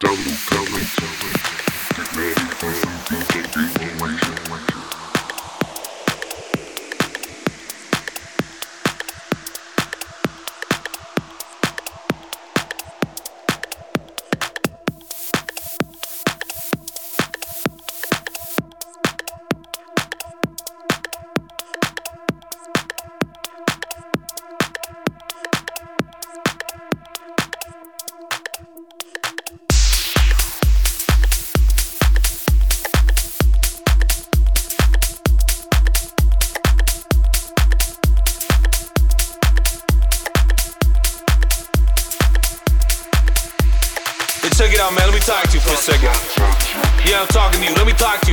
tell me, tell me, tell me.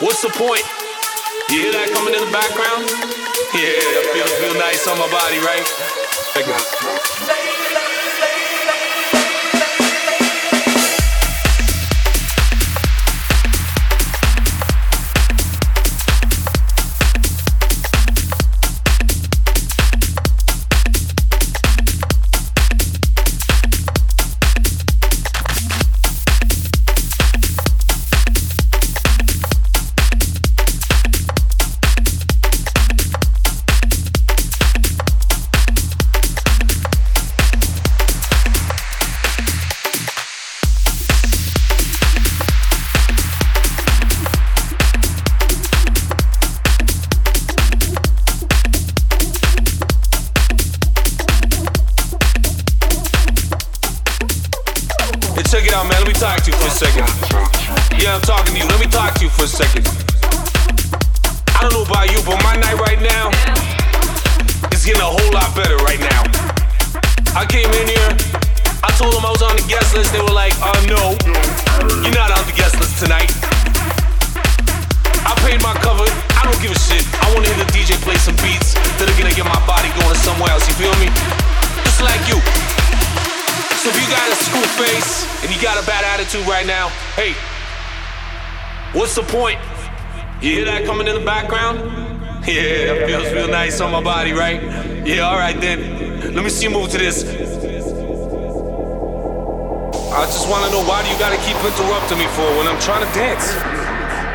what's the point? You hear that coming in the background? Yeah, that feels feel nice on my body, right? See you move to this. I just want to know why do you gotta keep interrupting me for when I'm trying to dance?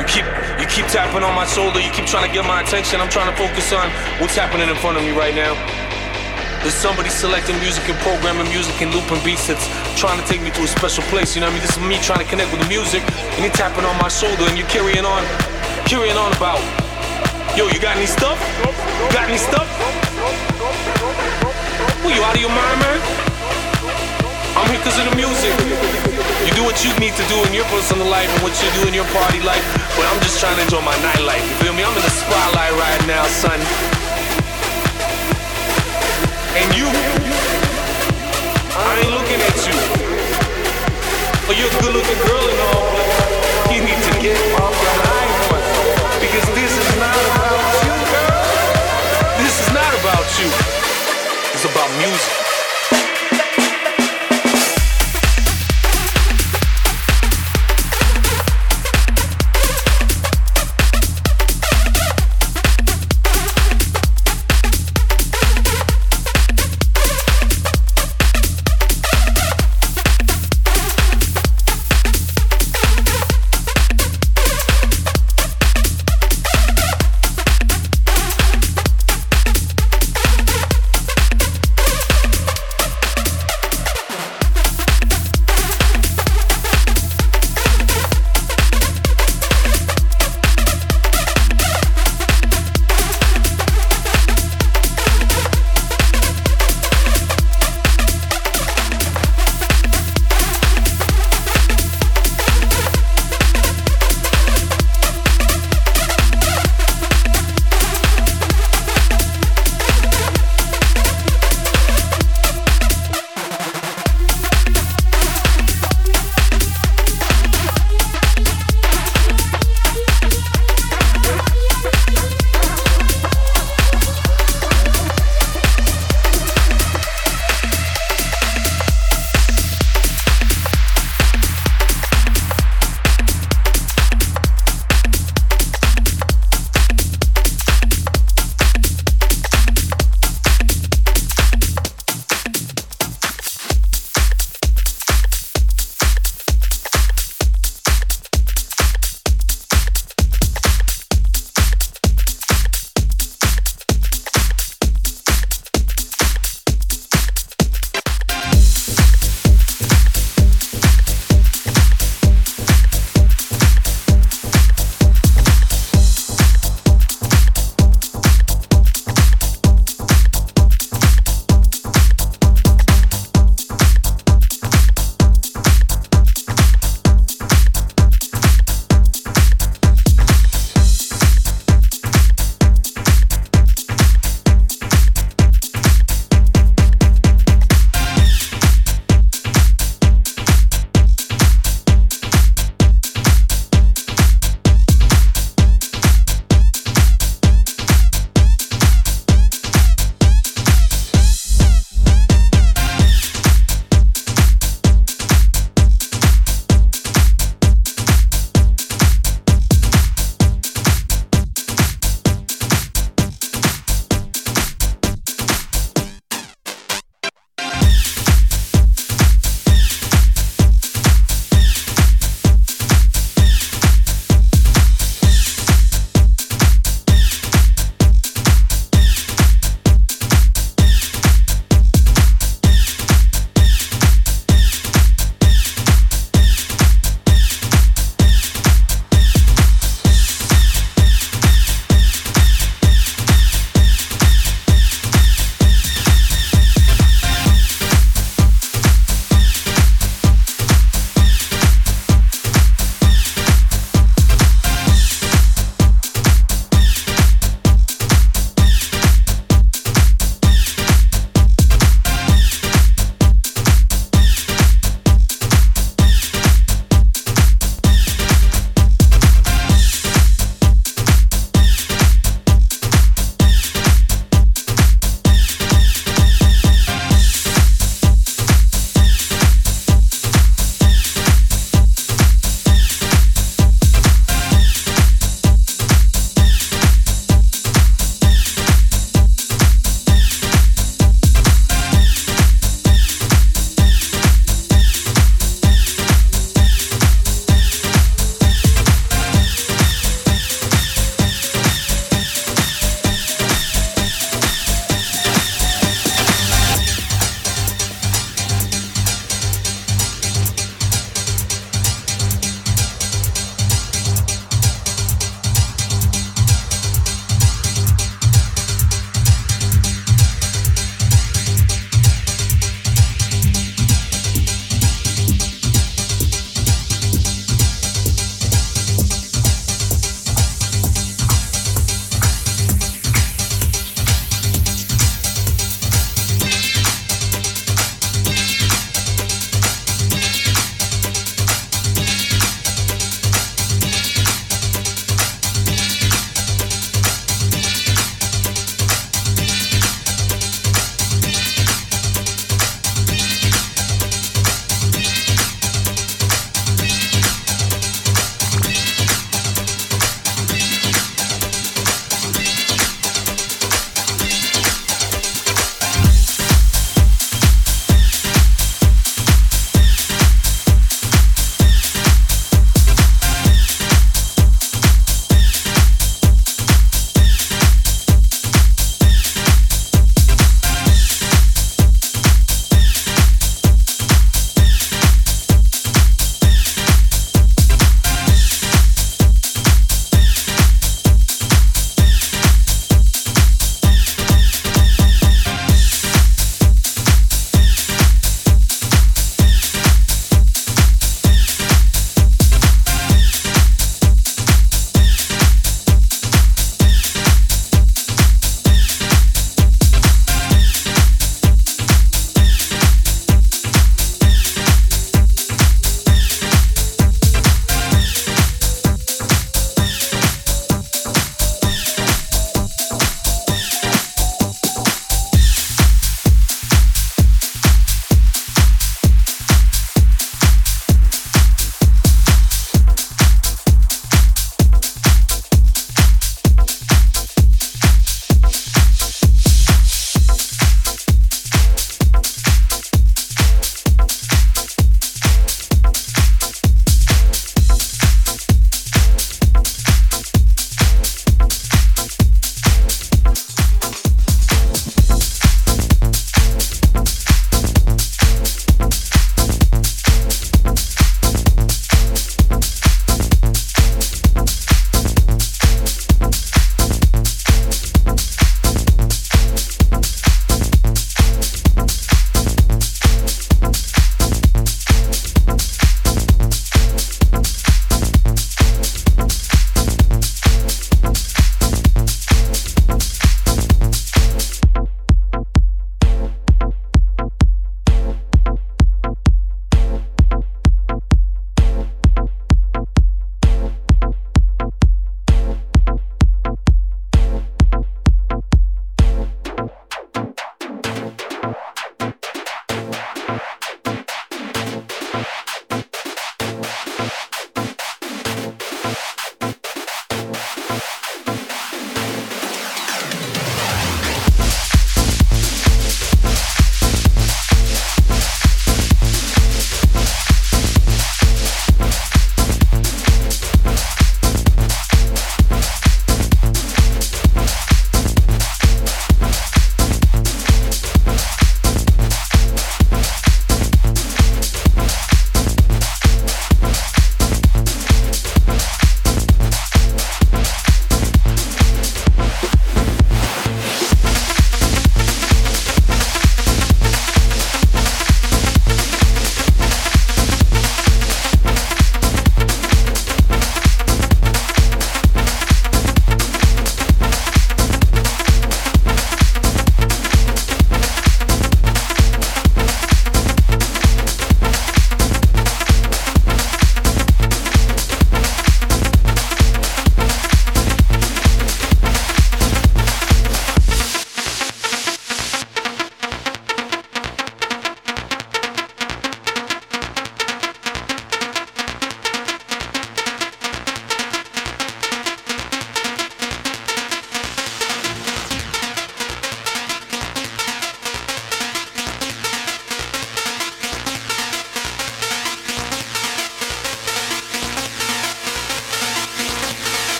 You keep you keep tapping on my shoulder. You keep trying to get my attention. I'm trying to focus on what's happening in front of me right now. There's somebody selecting music and programming music and looping beats that's trying to take me to a special place. You know what I mean? This is me trying to connect with the music, and you're tapping on my shoulder, and you're carrying on, carrying on about. Yo, you got any stuff? You got any stuff? You out of your mind, man? I'm here because of the music. You do what you need to do in your personal life and what you do in your party life, but I'm just trying to enjoy my nightlife. You feel me? I'm in the spotlight right now, son. And you,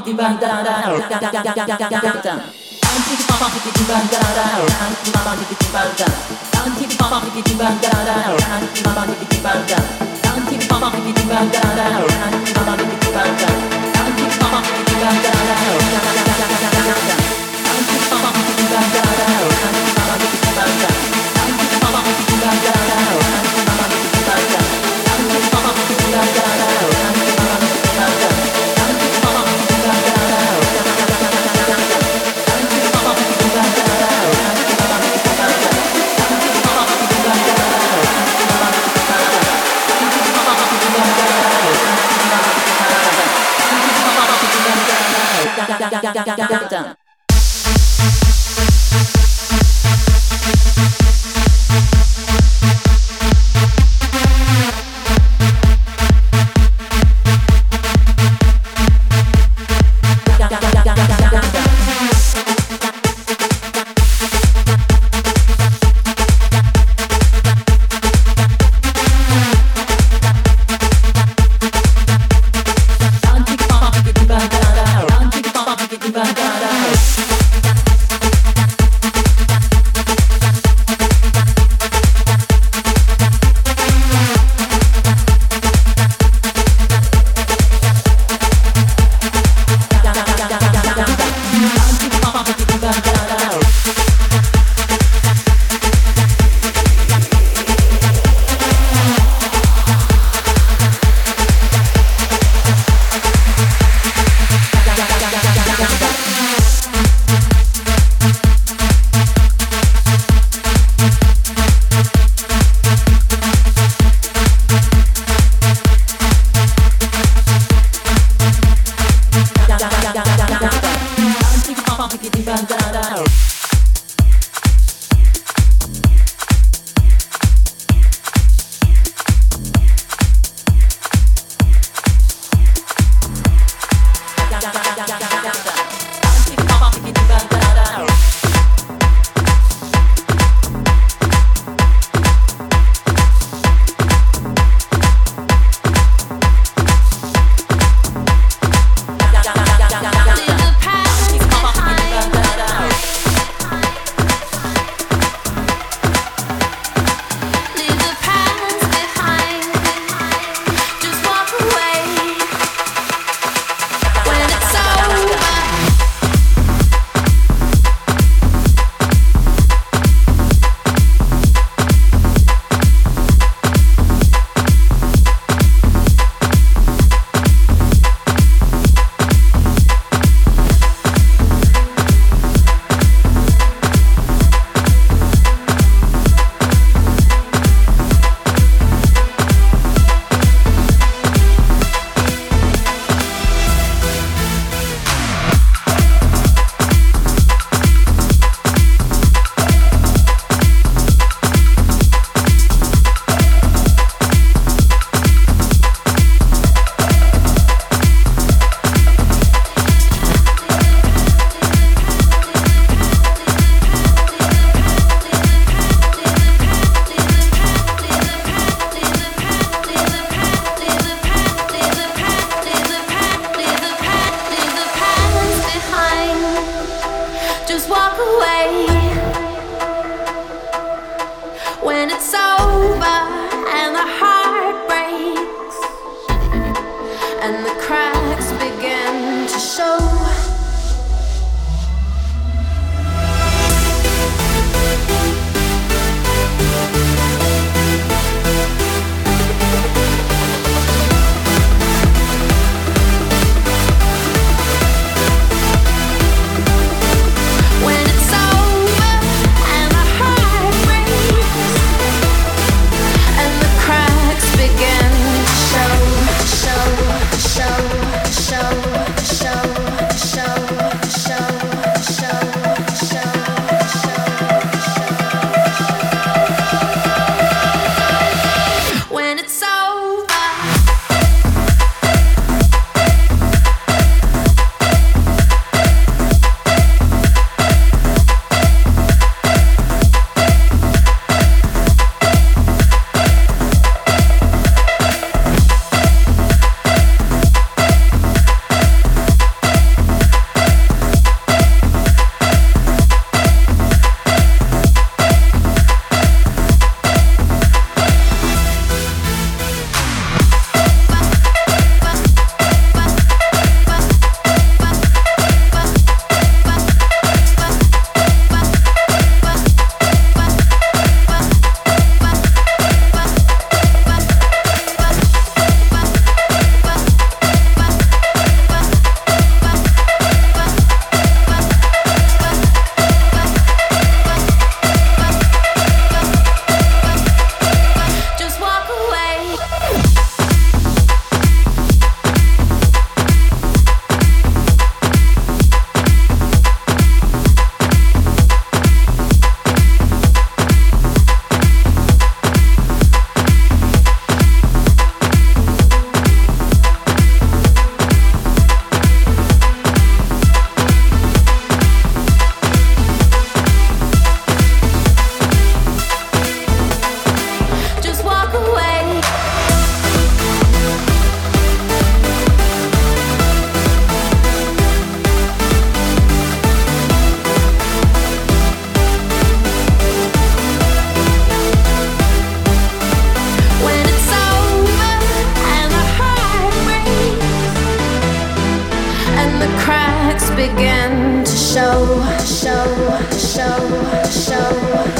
Kitty Bang Down Down Down Down Down Begin to show, show, show, show.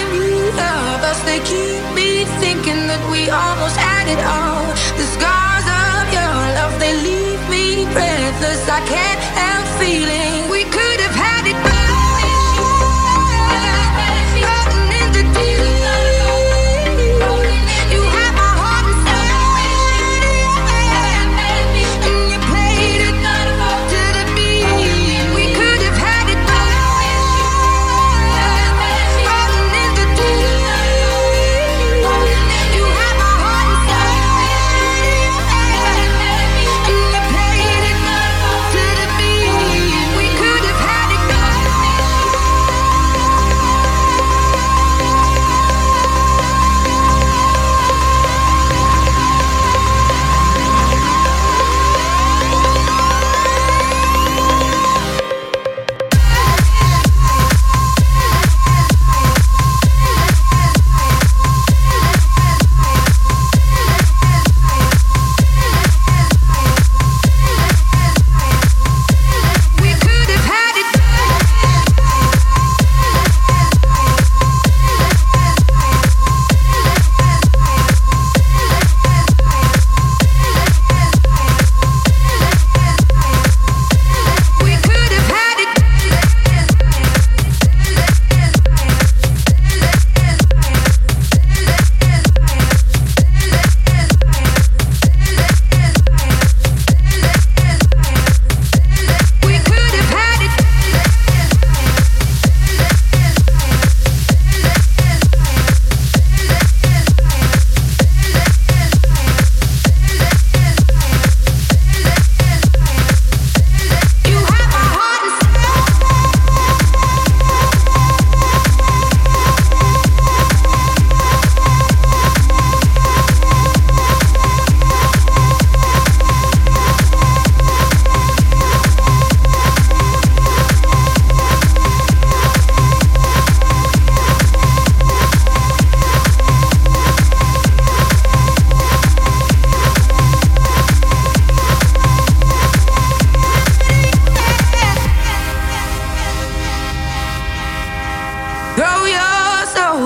me of us. They keep me thinking that we almost had it all. The scars of your love, they leave me breathless. I can't help feeling we